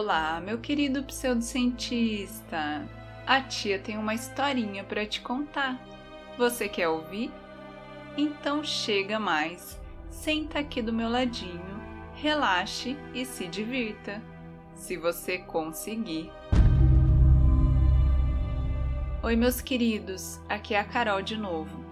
Olá, meu querido pseudocientista! A tia tem uma historinha para te contar. Você quer ouvir? Então chega mais, senta aqui do meu ladinho, relaxe e se divirta, se você conseguir. Oi, meus queridos, aqui é a Carol de novo.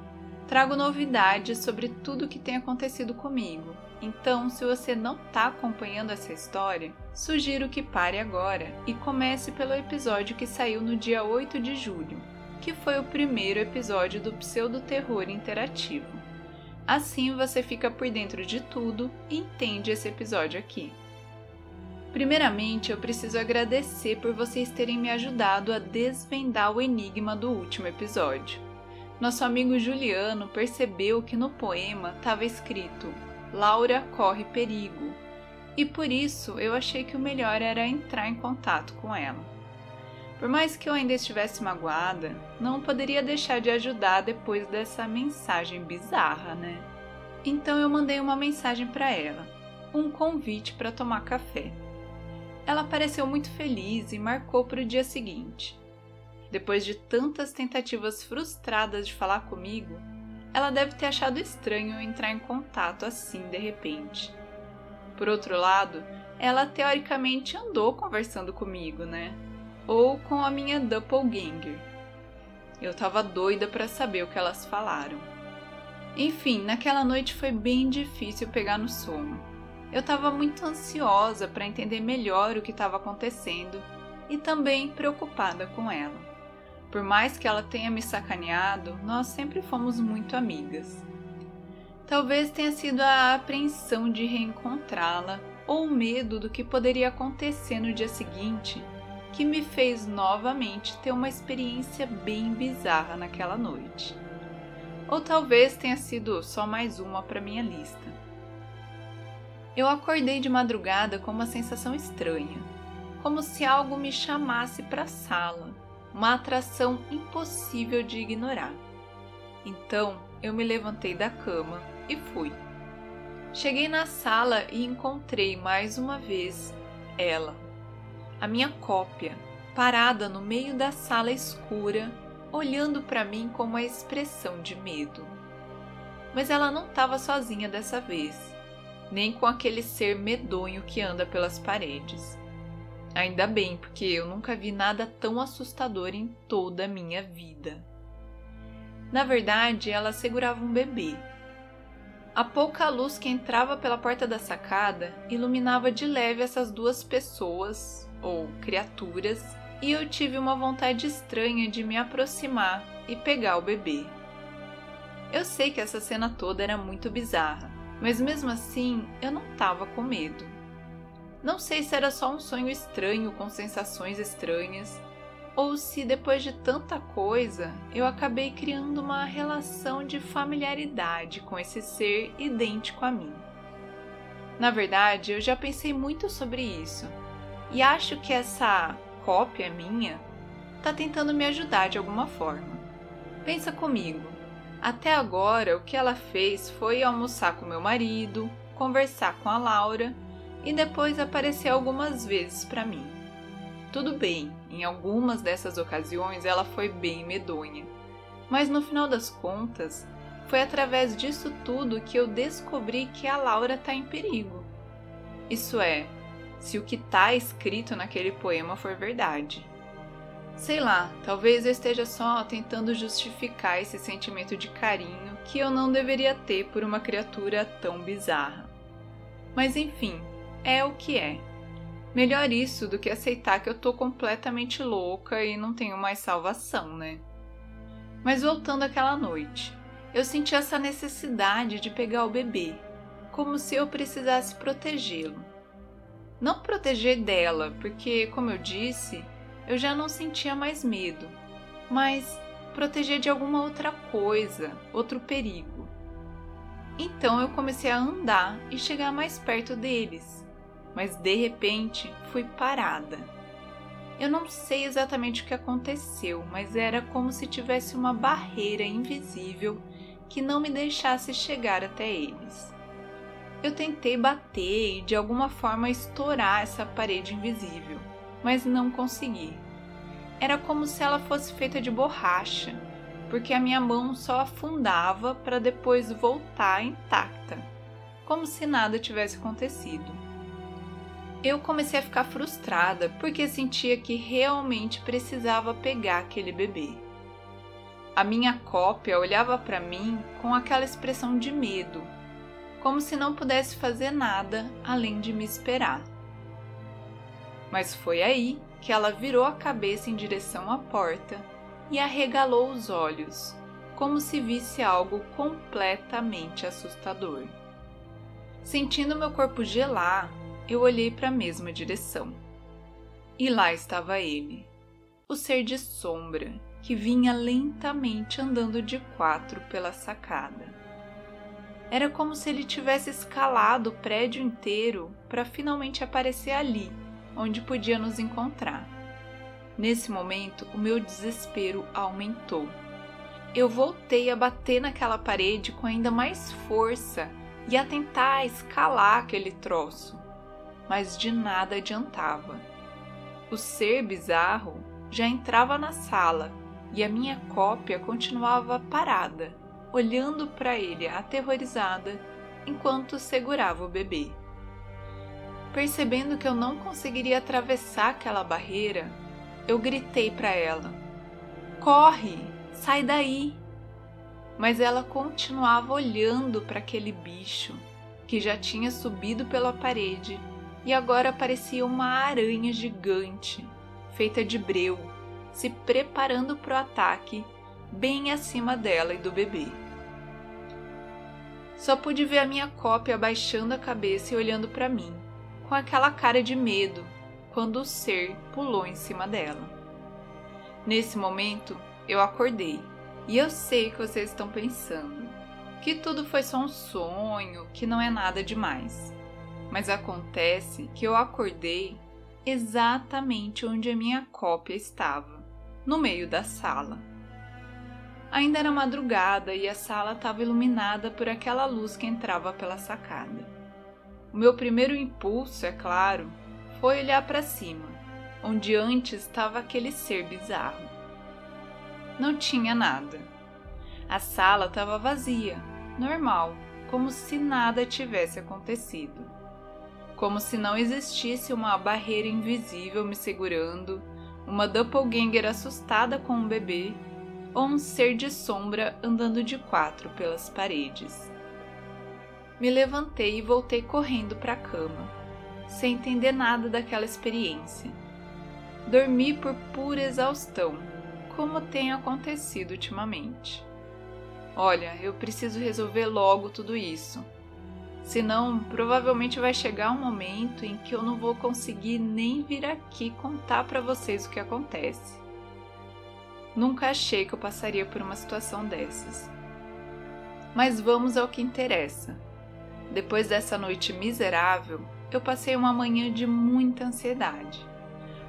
Trago novidades sobre tudo o que tem acontecido comigo então, se você não está acompanhando essa história, sugiro que pare agora e comece pelo episódio que saiu no dia 8 de julho, que foi o primeiro episódio do Pseudo Terror Interativo. Assim você fica por dentro de tudo e entende esse episódio aqui. Primeiramente, eu preciso agradecer por vocês terem me ajudado a desvendar o enigma do último episódio. Nosso amigo Juliano percebeu que no poema estava escrito Laura corre perigo, e por isso eu achei que o melhor era entrar em contato com ela. Por mais que eu ainda estivesse magoada, não poderia deixar de ajudar depois dessa mensagem bizarra, né? Então eu mandei uma mensagem para ela, um convite para tomar café. Ela pareceu muito feliz e marcou para o dia seguinte. Depois de tantas tentativas frustradas de falar comigo, ela deve ter achado estranho entrar em contato assim de repente. Por outro lado, ela teoricamente andou conversando comigo, né? Ou com a minha doppelganger. Eu tava doida para saber o que elas falaram. Enfim, naquela noite foi bem difícil pegar no sono. Eu estava muito ansiosa para entender melhor o que estava acontecendo e também preocupada com ela. Por mais que ela tenha me sacaneado, nós sempre fomos muito amigas. Talvez tenha sido a apreensão de reencontrá-la ou o medo do que poderia acontecer no dia seguinte que me fez novamente ter uma experiência bem bizarra naquela noite. Ou talvez tenha sido só mais uma para minha lista. Eu acordei de madrugada com uma sensação estranha, como se algo me chamasse para a sala uma atração impossível de ignorar. Então eu me levantei da cama e fui. Cheguei na sala e encontrei mais uma vez ela, a minha cópia, parada no meio da sala escura, olhando para mim com uma expressão de medo. Mas ela não estava sozinha dessa vez, nem com aquele ser medonho que anda pelas paredes. Ainda bem, porque eu nunca vi nada tão assustador em toda a minha vida. Na verdade, ela segurava um bebê. A pouca luz que entrava pela porta da sacada iluminava de leve essas duas pessoas, ou criaturas, e eu tive uma vontade estranha de me aproximar e pegar o bebê. Eu sei que essa cena toda era muito bizarra, mas mesmo assim eu não estava com medo. Não sei se era só um sonho estranho com sensações estranhas, ou se depois de tanta coisa eu acabei criando uma relação de familiaridade com esse ser idêntico a mim. Na verdade, eu já pensei muito sobre isso e acho que essa cópia minha está tentando me ajudar de alguma forma. Pensa comigo. Até agora, o que ela fez foi almoçar com meu marido, conversar com a Laura e depois aparecer algumas vezes para mim. Tudo bem, em algumas dessas ocasiões ela foi bem medonha, mas no final das contas, foi através disso tudo que eu descobri que a Laura está em perigo. Isso é, se o que está escrito naquele poema for verdade. Sei lá, talvez eu esteja só tentando justificar esse sentimento de carinho que eu não deveria ter por uma criatura tão bizarra. Mas enfim, é o que é. Melhor isso do que aceitar que eu tô completamente louca e não tenho mais salvação, né? Mas voltando àquela noite, eu senti essa necessidade de pegar o bebê, como se eu precisasse protegê-lo. Não proteger dela, porque, como eu disse, eu já não sentia mais medo, mas proteger de alguma outra coisa, outro perigo. Então eu comecei a andar e chegar mais perto deles mas de repente fui parada. Eu não sei exatamente o que aconteceu, mas era como se tivesse uma barreira invisível que não me deixasse chegar até eles. Eu tentei bater e de alguma forma estourar essa parede invisível, mas não consegui. Era como se ela fosse feita de borracha, porque a minha mão só afundava para depois voltar intacta, como se nada tivesse acontecido. Eu comecei a ficar frustrada porque sentia que realmente precisava pegar aquele bebê. A minha cópia olhava para mim com aquela expressão de medo, como se não pudesse fazer nada além de me esperar. Mas foi aí que ela virou a cabeça em direção à porta e arregalou os olhos, como se visse algo completamente assustador. Sentindo meu corpo gelar, eu olhei para a mesma direção. E lá estava ele, o ser de sombra que vinha lentamente andando de quatro pela sacada. Era como se ele tivesse escalado o prédio inteiro para finalmente aparecer ali, onde podia nos encontrar. Nesse momento, o meu desespero aumentou. Eu voltei a bater naquela parede com ainda mais força e a tentar escalar aquele troço, mas de nada adiantava. O ser bizarro já entrava na sala e a minha cópia continuava parada, olhando para ele aterrorizada enquanto segurava o bebê. Percebendo que eu não conseguiria atravessar aquela barreira, eu gritei para ela: Corre, sai daí! Mas ela continuava olhando para aquele bicho que já tinha subido pela parede e agora parecia uma aranha gigante, feita de breu, se preparando para o ataque bem acima dela e do bebê. Só pude ver a minha cópia abaixando a cabeça e olhando para mim, com aquela cara de medo quando o ser pulou em cima dela. Nesse momento, eu acordei e eu sei que vocês estão pensando que tudo foi só um sonho, que não é nada demais. Mas acontece que eu acordei exatamente onde a minha cópia estava, no meio da sala. Ainda era madrugada e a sala estava iluminada por aquela luz que entrava pela sacada. O meu primeiro impulso, é claro, foi olhar para cima, onde antes estava aquele ser bizarro. Não tinha nada. A sala estava vazia, normal, como se nada tivesse acontecido. Como se não existisse uma barreira invisível me segurando, uma doppelganger assustada com um bebê ou um ser de sombra andando de quatro pelas paredes. Me levantei e voltei correndo para a cama sem entender nada daquela experiência. Dormi por pura exaustão, como tem acontecido ultimamente. Olha, eu preciso resolver logo tudo isso. Senão, provavelmente vai chegar um momento em que eu não vou conseguir nem vir aqui contar para vocês o que acontece. Nunca achei que eu passaria por uma situação dessas. Mas vamos ao que interessa. Depois dessa noite miserável, eu passei uma manhã de muita ansiedade,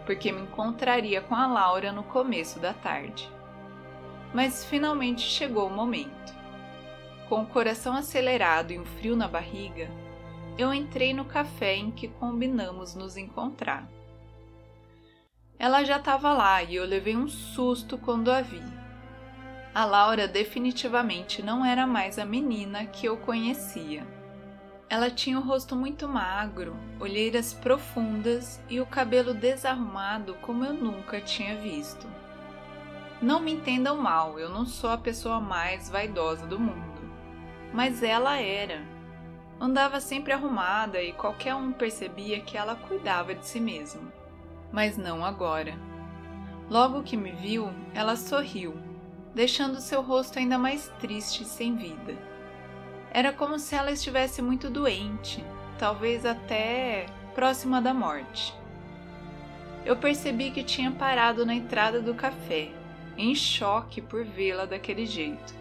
porque me encontraria com a Laura no começo da tarde. Mas finalmente chegou o momento. Com o coração acelerado e um frio na barriga, eu entrei no café em que combinamos nos encontrar. Ela já estava lá e eu levei um susto quando a vi. A Laura definitivamente não era mais a menina que eu conhecia. Ela tinha o rosto muito magro, olheiras profundas e o cabelo desarrumado como eu nunca tinha visto. Não me entendam mal, eu não sou a pessoa mais vaidosa do mundo, mas ela era. Andava sempre arrumada e qualquer um percebia que ela cuidava de si mesma. Mas não agora. Logo que me viu, ela sorriu, deixando seu rosto ainda mais triste e sem vida. Era como se ela estivesse muito doente, talvez até próxima da morte. Eu percebi que tinha parado na entrada do café, em choque por vê-la daquele jeito.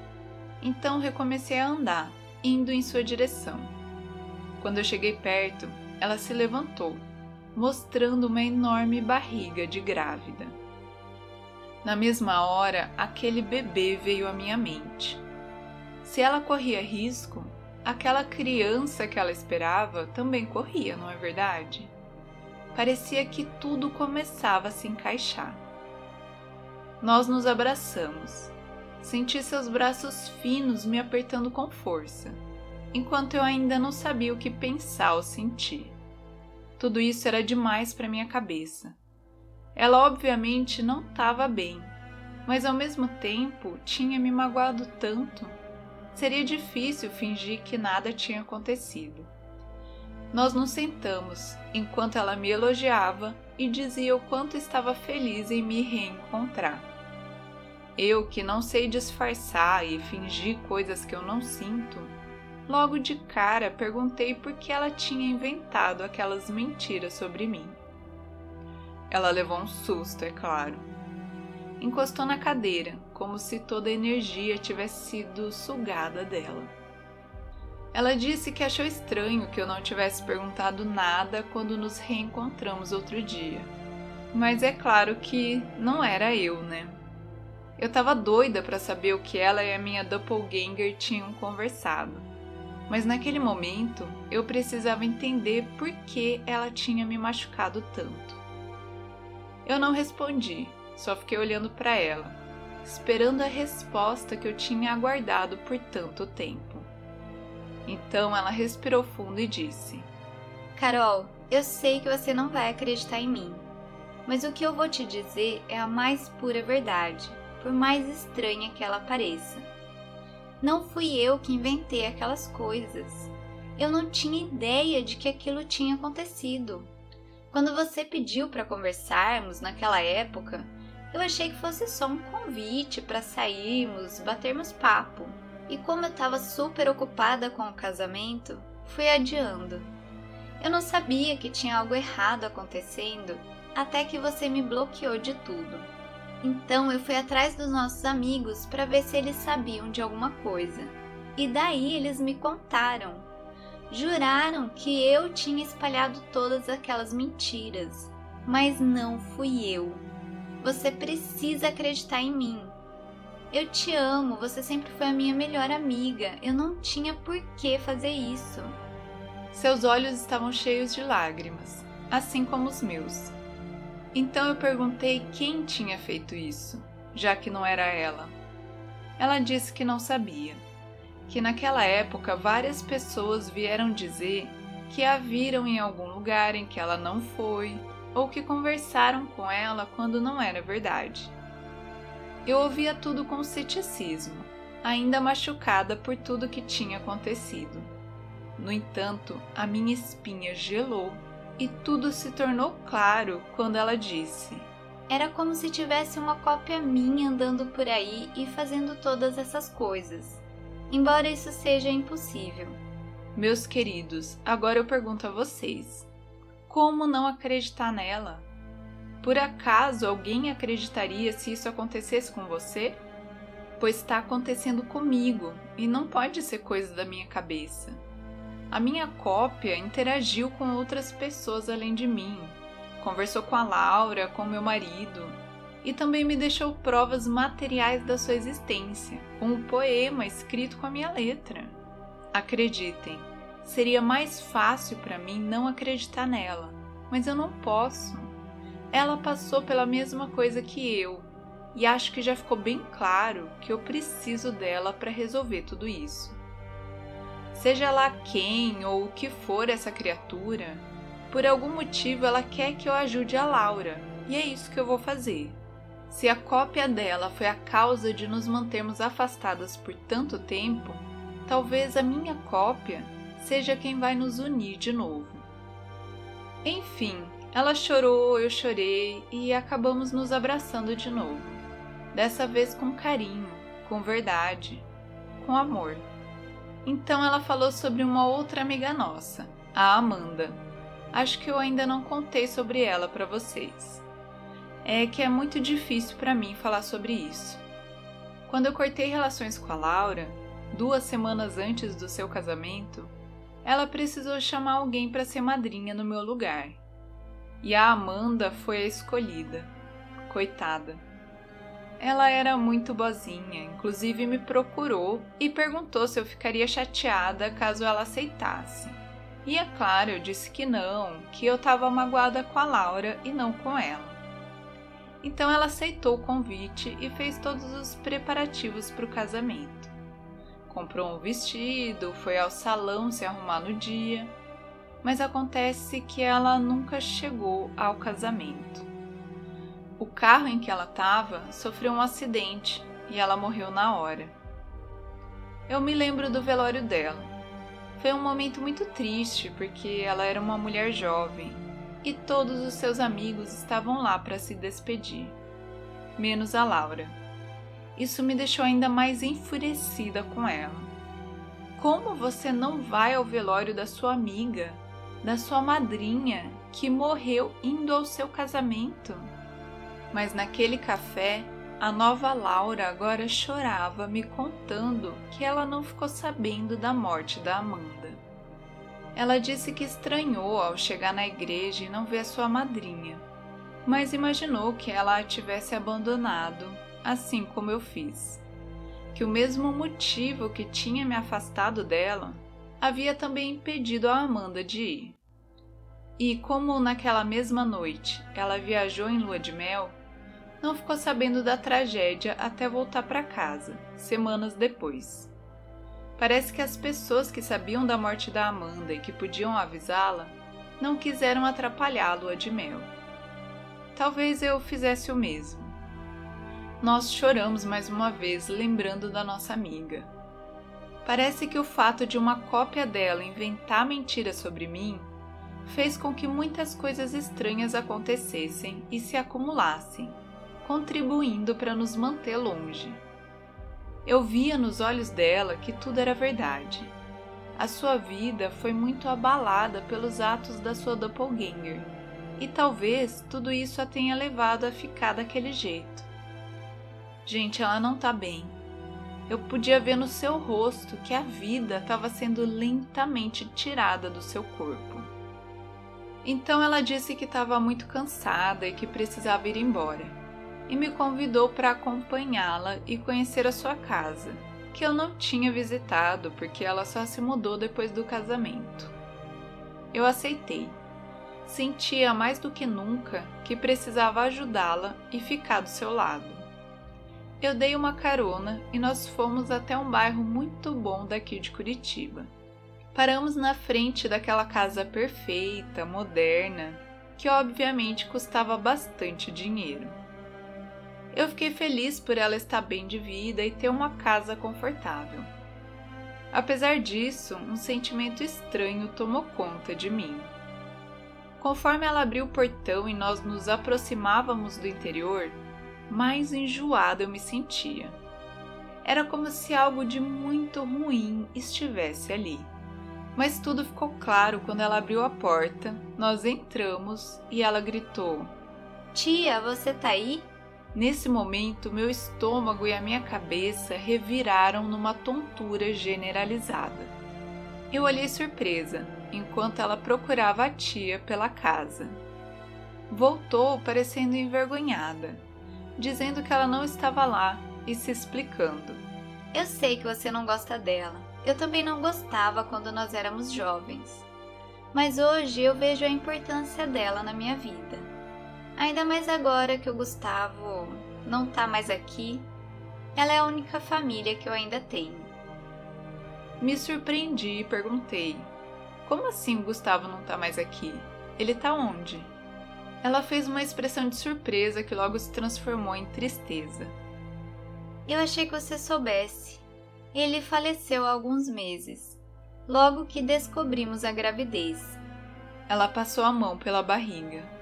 Então recomecei a andar, indo em sua direção. Quando eu cheguei perto, ela se levantou, mostrando uma enorme barriga de grávida. Na mesma hora, aquele bebê veio à minha mente. Se ela corria risco, aquela criança que ela esperava também corria, não é verdade? Parecia que tudo começava a se encaixar. Nós nos abraçamos. Senti seus braços finos me apertando com força, enquanto eu ainda não sabia o que pensar ou sentir. Tudo isso era demais para minha cabeça. Ela obviamente não estava bem, mas ao mesmo tempo tinha me magoado tanto. Seria difícil fingir que nada tinha acontecido. Nós nos sentamos enquanto ela me elogiava e dizia o quanto estava feliz em me reencontrar. Eu, que não sei disfarçar e fingir coisas que eu não sinto, logo de cara perguntei por que ela tinha inventado aquelas mentiras sobre mim. Ela levou um susto, é claro. Encostou na cadeira, como se toda a energia tivesse sido sugada dela. Ela disse que achou estranho que eu não tivesse perguntado nada quando nos reencontramos outro dia. Mas é claro que não era eu, né? Eu tava doida para saber o que ela e a minha doppelganger tinham conversado. Mas naquele momento eu precisava entender por que ela tinha me machucado tanto. Eu não respondi, só fiquei olhando para ela, esperando a resposta que eu tinha aguardado por tanto tempo. Então ela respirou fundo e disse: Carol, eu sei que você não vai acreditar em mim, mas o que eu vou te dizer é a mais pura verdade, por mais estranha que ela pareça. Não fui eu que inventei aquelas coisas. Eu não tinha ideia de que aquilo tinha acontecido. Quando você pediu para conversarmos naquela época, eu achei que fosse só um convite para sairmos, batermos papo. E como eu estava super ocupada com o casamento, fui adiando. Eu não sabia que tinha algo errado acontecendo até que você me bloqueou de tudo. Então eu fui atrás dos nossos amigos para ver se eles sabiam de alguma coisa. E daí eles me contaram. Juraram que eu tinha espalhado todas aquelas mentiras, mas não fui eu. Você precisa acreditar em mim. Eu te amo, você sempre foi a minha melhor amiga. Eu não tinha por que fazer isso. Seus olhos estavam cheios de lágrimas, assim como os meus. Então eu perguntei quem tinha feito isso, já que não era ela. Ela disse que não sabia, que naquela época várias pessoas vieram dizer que a viram em algum lugar em que ela não foi, ou que conversaram com ela quando não era verdade. Eu ouvia tudo com ceticismo, ainda machucada por tudo que tinha acontecido. No entanto, a minha espinha gelou e tudo se tornou claro quando ela disse: Era como se tivesse uma cópia minha andando por aí e fazendo todas essas coisas. Embora isso seja impossível. Meus queridos, agora eu pergunto a vocês: como não acreditar nela? Por acaso alguém acreditaria se isso acontecesse com você? Pois está acontecendo comigo e não pode ser coisa da minha cabeça. A minha cópia interagiu com outras pessoas além de mim, conversou com a Laura, com meu marido e também me deixou provas materiais da sua existência, com um poema escrito com a minha letra. Acreditem, seria mais fácil para mim não acreditar nela, mas eu não posso ela passou pela mesma coisa que eu e acho que já ficou bem claro que eu preciso dela para resolver tudo isso. Seja lá quem ou o que for essa criatura, por algum motivo ela quer que eu ajude a Laura e é isso que eu vou fazer. Se a cópia dela foi a causa de nos mantermos afastadas por tanto tempo, talvez a minha cópia seja quem vai nos unir de novo. Enfim, ela chorou, eu chorei e acabamos nos abraçando de novo. Dessa vez com carinho, com verdade, com amor. Então ela falou sobre uma outra amiga nossa, a Amanda. Acho que eu ainda não contei sobre ela para vocês. É que é muito difícil para mim falar sobre isso. Quando eu cortei relações com a Laura, duas semanas antes do seu casamento, ela precisou chamar alguém para ser madrinha no meu lugar e a Amanda foi a escolhida. Coitada. Ela era muito boazinha, inclusive me procurou e perguntou se eu ficaria chateada caso ela aceitasse. E é claro, eu disse que não, que eu estava magoada com a Laura e não com ela. Então ela aceitou o convite e fez todos os preparativos para o casamento. Comprou um vestido, foi ao salão se arrumar no dia, mas acontece que ela nunca chegou ao casamento. O carro em que ela estava sofreu um acidente e ela morreu na hora. Eu me lembro do velório dela. Foi um momento muito triste porque ela era uma mulher jovem e todos os seus amigos estavam lá para se despedir, menos a Laura. Isso me deixou ainda mais enfurecida com ela. Como você não vai ao velório da sua amiga, da sua madrinha, que morreu indo ao seu casamento? Mas naquele café, a nova Laura agora chorava, me contando que ela não ficou sabendo da morte da Amanda. Ela disse que estranhou ao chegar na igreja e não ver sua madrinha, mas imaginou que ela a tivesse abandonado, assim como eu fiz. Que o mesmo motivo que tinha me afastado dela havia também impedido a Amanda de ir. E como naquela mesma noite ela viajou em lua de mel, não ficou sabendo da tragédia até voltar para casa, semanas depois. Parece que as pessoas que sabiam da morte da Amanda e que podiam avisá-la não quiseram atrapalhar a lua de mel. Talvez eu fizesse o mesmo. Nós choramos mais uma vez lembrando da nossa amiga. Parece que o fato de uma cópia dela inventar mentiras sobre mim fez com que muitas coisas estranhas acontecessem e se acumulassem contribuindo para nos manter longe. Eu via nos olhos dela que tudo era verdade. A sua vida foi muito abalada pelos atos da sua doppelganger, e talvez tudo isso a tenha levado a ficar daquele jeito. Gente, ela não tá bem. Eu podia ver no seu rosto que a vida estava sendo lentamente tirada do seu corpo. Então ela disse que estava muito cansada e que precisava ir embora e me convidou para acompanhá-la e conhecer a sua casa, que eu não tinha visitado porque ela só se mudou depois do casamento. Eu aceitei. Sentia mais do que nunca que precisava ajudá-la e ficar do seu lado. Eu dei uma carona e nós fomos até um bairro muito bom daqui de Curitiba. Paramos na frente daquela casa perfeita, moderna, que obviamente custava bastante dinheiro. Eu fiquei feliz por ela estar bem de vida e ter uma casa confortável. Apesar disso, um sentimento estranho tomou conta de mim. Conforme ela abriu o portão e nós nos aproximávamos do interior, mais enjoada eu me sentia. Era como se algo de muito ruim estivesse ali. Mas tudo ficou claro quando ela abriu a porta, nós entramos e ela gritou: Tia, você tá aí? Nesse momento, meu estômago e a minha cabeça reviraram numa tontura generalizada. Eu olhei surpresa enquanto ela procurava a tia pela casa. Voltou parecendo envergonhada, dizendo que ela não estava lá e se explicando. Eu sei que você não gosta dela. Eu também não gostava quando nós éramos jovens. Mas hoje eu vejo a importância dela na minha vida. Ainda mais agora que o Gustavo não tá mais aqui, ela é a única família que eu ainda tenho. Me surpreendi e perguntei: Como assim o Gustavo não tá mais aqui? Ele tá onde? Ela fez uma expressão de surpresa que logo se transformou em tristeza. Eu achei que você soubesse. Ele faleceu há alguns meses, logo que descobrimos a gravidez. Ela passou a mão pela barriga.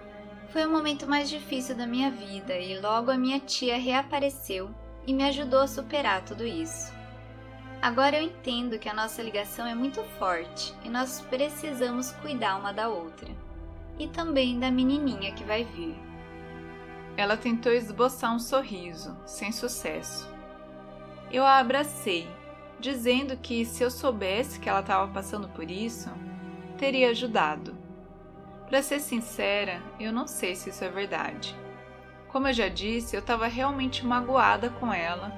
Foi o momento mais difícil da minha vida e logo a minha tia reapareceu e me ajudou a superar tudo isso. Agora eu entendo que a nossa ligação é muito forte e nós precisamos cuidar uma da outra. E também da menininha que vai vir. Ela tentou esboçar um sorriso, sem sucesso. Eu a abracei, dizendo que se eu soubesse que ela estava passando por isso, teria ajudado. Para ser sincera, eu não sei se isso é verdade. Como eu já disse, eu estava realmente magoada com ela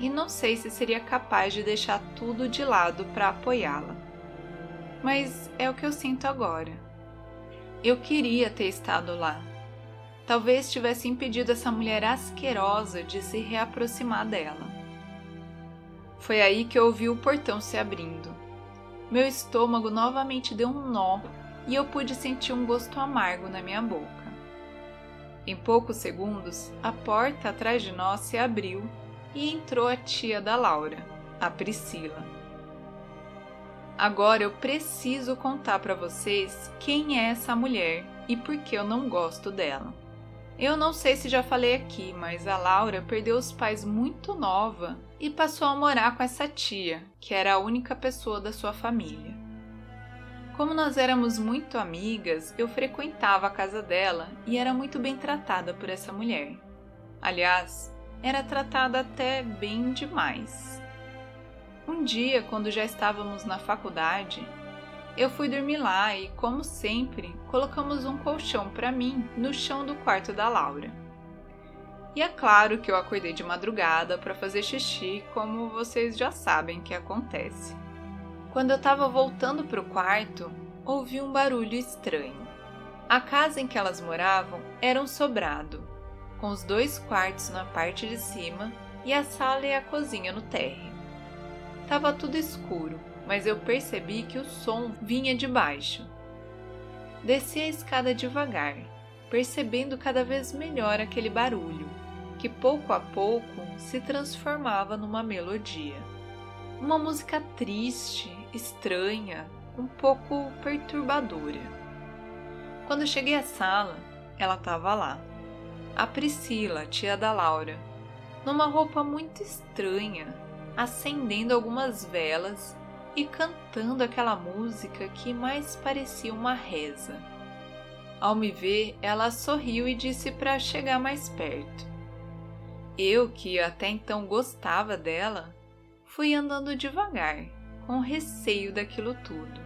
e não sei se seria capaz de deixar tudo de lado para apoiá-la. Mas é o que eu sinto agora. Eu queria ter estado lá. Talvez tivesse impedido essa mulher asquerosa de se reaproximar dela. Foi aí que eu ouvi o portão se abrindo. Meu estômago novamente deu um nó e eu pude sentir um gosto amargo na minha boca. Em poucos segundos, a porta atrás de nós se abriu e entrou a tia da Laura, a Priscila. Agora eu preciso contar para vocês quem é essa mulher e por que eu não gosto dela. Eu não sei se já falei aqui, mas a Laura perdeu os pais muito nova e passou a morar com essa tia, que era a única pessoa da sua família. Como nós éramos muito amigas, eu frequentava a casa dela e era muito bem tratada por essa mulher. Aliás, era tratada até bem demais. Um dia, quando já estávamos na faculdade, eu fui dormir lá e, como sempre, colocamos um colchão para mim no chão do quarto da Laura. E é claro que eu acordei de madrugada para fazer xixi, como vocês já sabem que acontece. Quando eu estava voltando para o quarto, ouvi um barulho estranho. A casa em que elas moravam era um sobrado com os dois quartos na parte de cima e a sala e a cozinha no térreo. Tava tudo escuro, mas eu percebi que o som vinha de baixo. Desci a escada devagar, percebendo cada vez melhor aquele barulho, que pouco a pouco se transformava numa melodia. Uma música triste, estranha, um pouco perturbadora. Quando cheguei à sala, ela estava lá a Priscila, tia da Laura, numa roupa muito estranha, acendendo algumas velas e cantando aquela música que mais parecia uma reza. Ao me ver, ela sorriu e disse para chegar mais perto. Eu, que até então gostava dela, fui andando devagar, com receio daquilo tudo.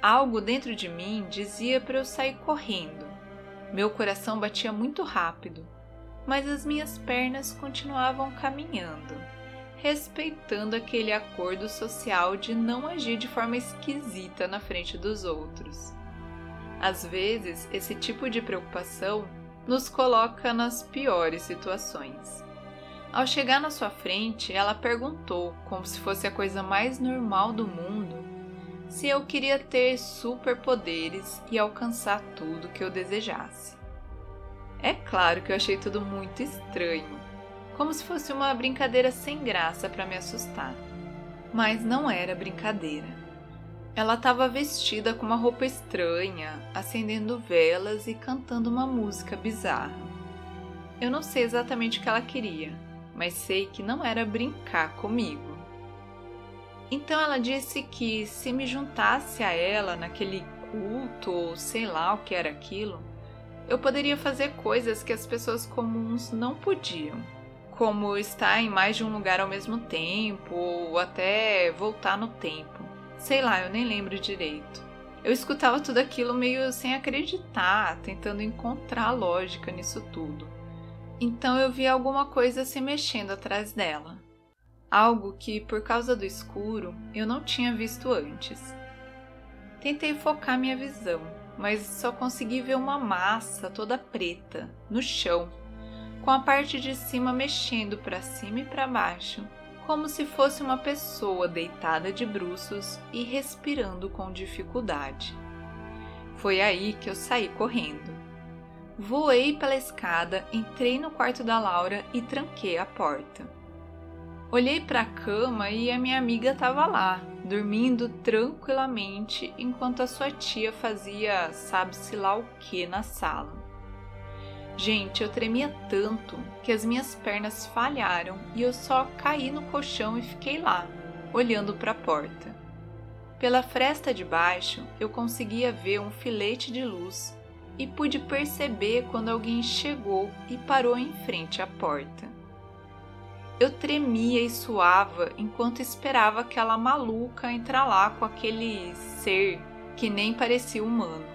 Algo dentro de mim dizia para eu sair correndo, meu coração batia muito rápido, mas as minhas pernas continuavam caminhando, respeitando aquele acordo social de não agir de forma esquisita na frente dos outros. Às vezes, esse tipo de preocupação nos coloca nas piores situações. Ao chegar na sua frente, ela perguntou, como se fosse a coisa mais normal do mundo, se eu queria ter superpoderes e alcançar tudo que eu desejasse. É claro que eu achei tudo muito estranho, como se fosse uma brincadeira sem graça para me assustar. Mas não era brincadeira. Ela estava vestida com uma roupa estranha, acendendo velas e cantando uma música bizarra. Eu não sei exatamente o que ela queria, mas sei que não era brincar comigo. Então ela disse que se me juntasse a ela naquele culto ou sei lá o que era aquilo, eu poderia fazer coisas que as pessoas comuns não podiam, como estar em mais de um lugar ao mesmo tempo ou até voltar no tempo. Sei lá, eu nem lembro direito. Eu escutava tudo aquilo meio sem acreditar, tentando encontrar lógica nisso tudo. Então eu vi alguma coisa se mexendo atrás dela algo que, por causa do escuro, eu não tinha visto antes. Tentei focar minha visão, mas só consegui ver uma massa toda preta no chão, com a parte de cima mexendo para cima e para baixo, como se fosse uma pessoa deitada de bruços e respirando com dificuldade. Foi aí que eu saí correndo. Voei pela escada, entrei no quarto da Laura e tranquei a porta. Olhei para a cama e a minha amiga estava lá, dormindo tranquilamente enquanto a sua tia fazia sabe-se lá o que na sala. Gente, eu tremia tanto que as minhas pernas falharam e eu só caí no colchão e fiquei lá, olhando para a porta. Pela fresta de baixo, eu conseguia ver um filete de luz e pude perceber quando alguém chegou e parou em frente à porta. Eu tremia e suava enquanto esperava aquela maluca entrar lá com aquele ser que nem parecia humano.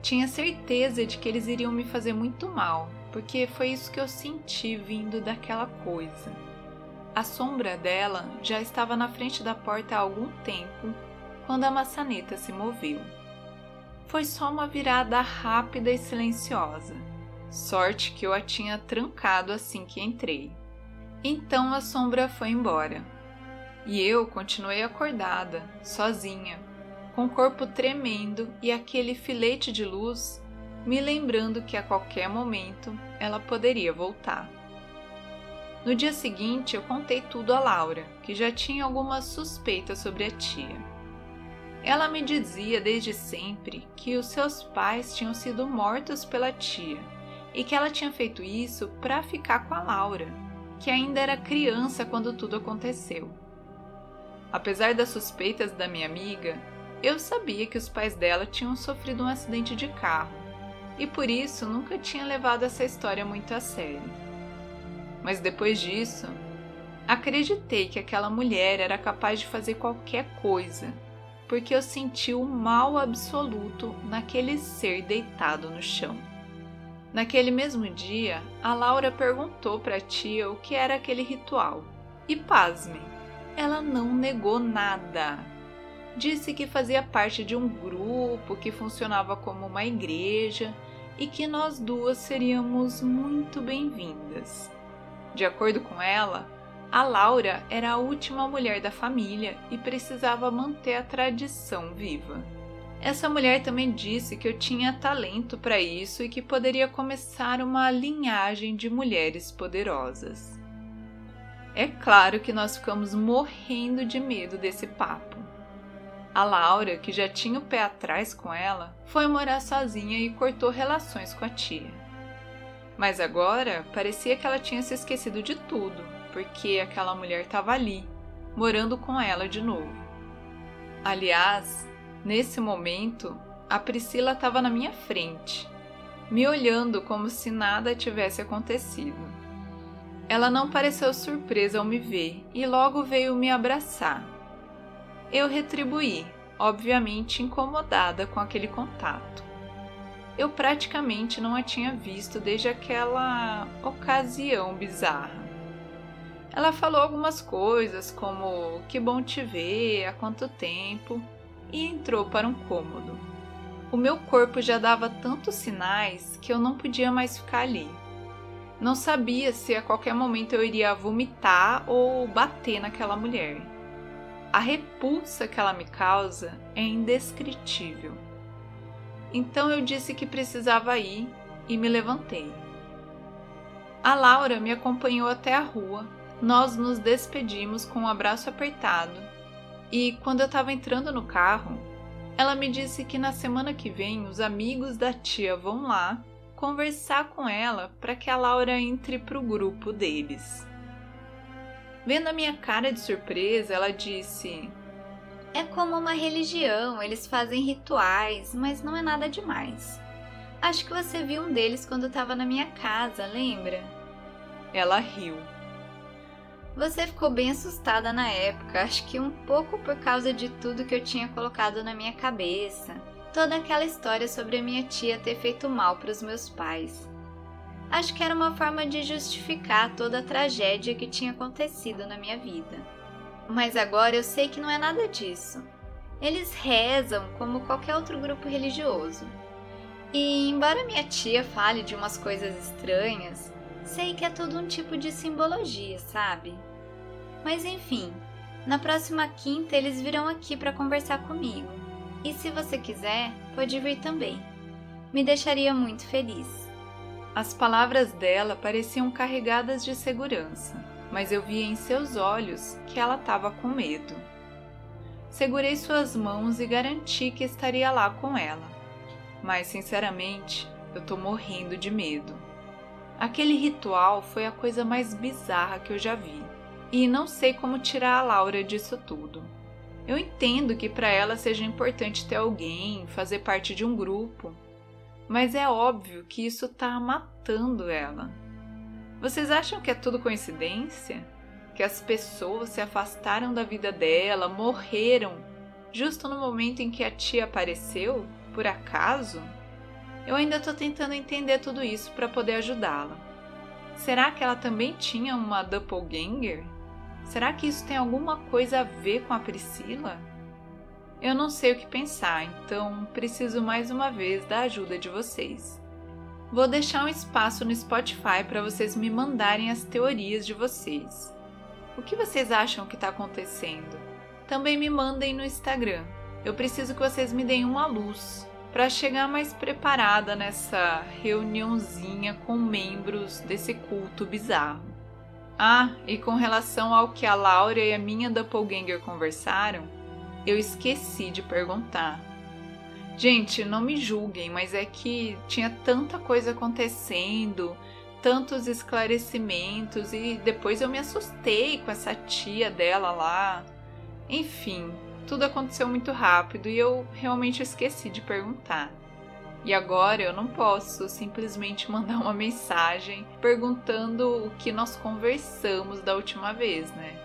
Tinha certeza de que eles iriam me fazer muito mal, porque foi isso que eu senti vindo daquela coisa. A sombra dela já estava na frente da porta há algum tempo quando a maçaneta se moveu. Foi só uma virada rápida e silenciosa. Sorte que eu a tinha trancado assim que entrei. Então a sombra foi embora. E eu continuei acordada, sozinha, com o corpo tremendo e aquele filete de luz me lembrando que a qualquer momento ela poderia voltar. No dia seguinte, eu contei tudo a Laura, que já tinha algumas suspeitas sobre a tia. Ela me dizia desde sempre que os seus pais tinham sido mortos pela tia e que ela tinha feito isso para ficar com a Laura, que ainda era criança quando tudo aconteceu. Apesar das suspeitas da minha amiga, eu sabia que os pais dela tinham sofrido um acidente de carro e por isso nunca tinha levado essa história muito a sério. Mas depois disso, acreditei que aquela mulher era capaz de fazer qualquer coisa, porque eu senti o mal absoluto naquele ser deitado no chão. Naquele mesmo dia, a Laura perguntou para a tia o que era aquele ritual. E pasmem, ela não negou nada. Disse que fazia parte de um grupo que funcionava como uma igreja e que nós duas seríamos muito bem-vindas. De acordo com ela, a Laura era a última mulher da família e precisava manter a tradição viva. Essa mulher também disse que eu tinha talento para isso e que poderia começar uma linhagem de mulheres poderosas. É claro que nós ficamos morrendo de medo desse papo. A Laura, que já tinha o pé atrás com ela, foi morar sozinha e cortou relações com a tia. Mas agora parecia que ela tinha se esquecido de tudo, porque aquela mulher estava ali, morando com ela de novo. Aliás, nesse momento, a Priscila estava na minha frente, me olhando como se nada tivesse acontecido. Ela não pareceu surpresa ao me ver e logo veio me abraçar eu retribuí, obviamente incomodada com aquele contato. Eu praticamente não a tinha visto desde aquela ocasião bizarra. Ela falou algumas coisas como que bom te ver, há quanto tempo, e entrou para um cômodo. O meu corpo já dava tantos sinais que eu não podia mais ficar ali. Não sabia se a qualquer momento eu iria vomitar ou bater naquela mulher. A repulsa que ela me causa é indescritível. Então eu disse que precisava ir e me levantei. A Laura me acompanhou até a rua. Nós nos despedimos com um abraço apertado. E quando eu estava entrando no carro, ela me disse que na semana que vem os amigos da tia vão lá conversar com ela para que a Laura entre para o grupo deles. Vendo a minha cara de surpresa, ela disse: É como uma religião, eles fazem rituais, mas não é nada demais. Acho que você viu um deles quando estava na minha casa, lembra? Ela riu. Você ficou bem assustada na época, acho que um pouco por causa de tudo que eu tinha colocado na minha cabeça. Toda aquela história sobre a minha tia ter feito mal para os meus pais. Acho que era uma forma de justificar toda a tragédia que tinha acontecido na minha vida. Mas agora eu sei que não é nada disso. Eles rezam como qualquer outro grupo religioso. E embora minha tia fale de umas coisas estranhas, sei que é todo um tipo de simbologia, sabe? Mas enfim, na próxima quinta eles virão aqui para conversar comigo. E se você quiser, pode vir também. Me deixaria muito feliz. As palavras dela pareciam carregadas de segurança, mas eu via em seus olhos que ela estava com medo. Segurei suas mãos e garanti que estaria lá com ela, mas sinceramente eu tô morrendo de medo. Aquele ritual foi a coisa mais bizarra que eu já vi, e não sei como tirar a Laura disso tudo. Eu entendo que para ela seja importante ter alguém, fazer parte de um grupo, mas é óbvio que isso está matando ela. Vocês acham que é tudo coincidência? Que as pessoas se afastaram da vida dela, morreram, justo no momento em que a tia apareceu, por acaso? Eu ainda estou tentando entender tudo isso para poder ajudá-la. Será que ela também tinha uma doppelganger? Será que isso tem alguma coisa a ver com a Priscila? Eu não sei o que pensar, então preciso mais uma vez da ajuda de vocês. Vou deixar um espaço no Spotify para vocês me mandarem as teorias de vocês. O que vocês acham que está acontecendo? Também me mandem no Instagram. Eu preciso que vocês me deem uma luz para chegar mais preparada nessa reuniãozinha com membros desse culto bizarro. Ah, e com relação ao que a Laura e a minha doppelganger conversaram, eu esqueci de perguntar. Gente, não me julguem, mas é que tinha tanta coisa acontecendo, tantos esclarecimentos e depois eu me assustei com essa tia dela lá. Enfim, tudo aconteceu muito rápido e eu realmente esqueci de perguntar. E agora eu não posso simplesmente mandar uma mensagem perguntando o que nós conversamos da última vez, né?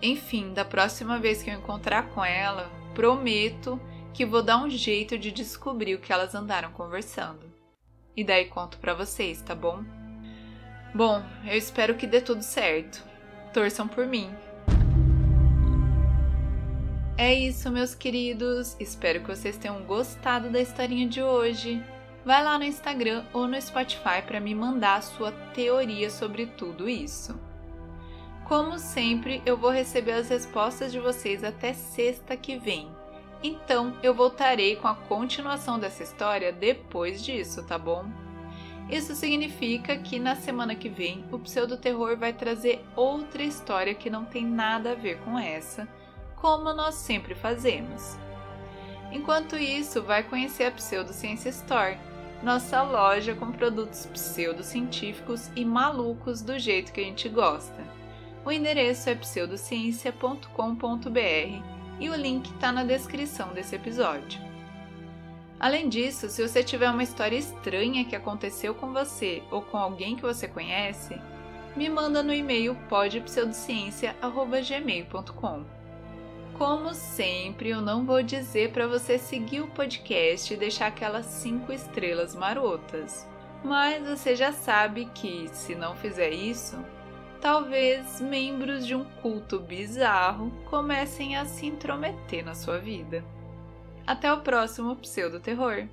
Enfim, da próxima vez que eu encontrar com ela, prometo que vou dar um jeito de descobrir o que elas andaram conversando. E daí conto para vocês, tá bom? Bom, eu espero que dê tudo certo. Torçam por mim. É isso, meus queridos. Espero que vocês tenham gostado da historinha de hoje. Vai lá no Instagram ou no Spotify para me mandar a sua teoria sobre tudo isso. Como sempre, eu vou receber as respostas de vocês até sexta que vem. Então eu voltarei com a continuação dessa história depois disso, tá bom? Isso significa que na semana que vem o pseudo-terror vai trazer outra história que não tem nada a ver com essa, como nós sempre fazemos. Enquanto isso, vai conhecer a Pseudociência Store, nossa loja com produtos pseudocientíficos e malucos do jeito que a gente gosta. O endereço é pseudociência.com.br e o link está na descrição desse episódio. Além disso, se você tiver uma história estranha que aconteceu com você ou com alguém que você conhece, me manda no e-mail podpseudociencia@gmail.com. Como sempre, eu não vou dizer para você seguir o podcast e deixar aquelas cinco estrelas marotas, mas você já sabe que, se não fizer isso, talvez membros de um culto bizarro comecem a se intrometer na sua vida. Até o próximo Pseudo Terror!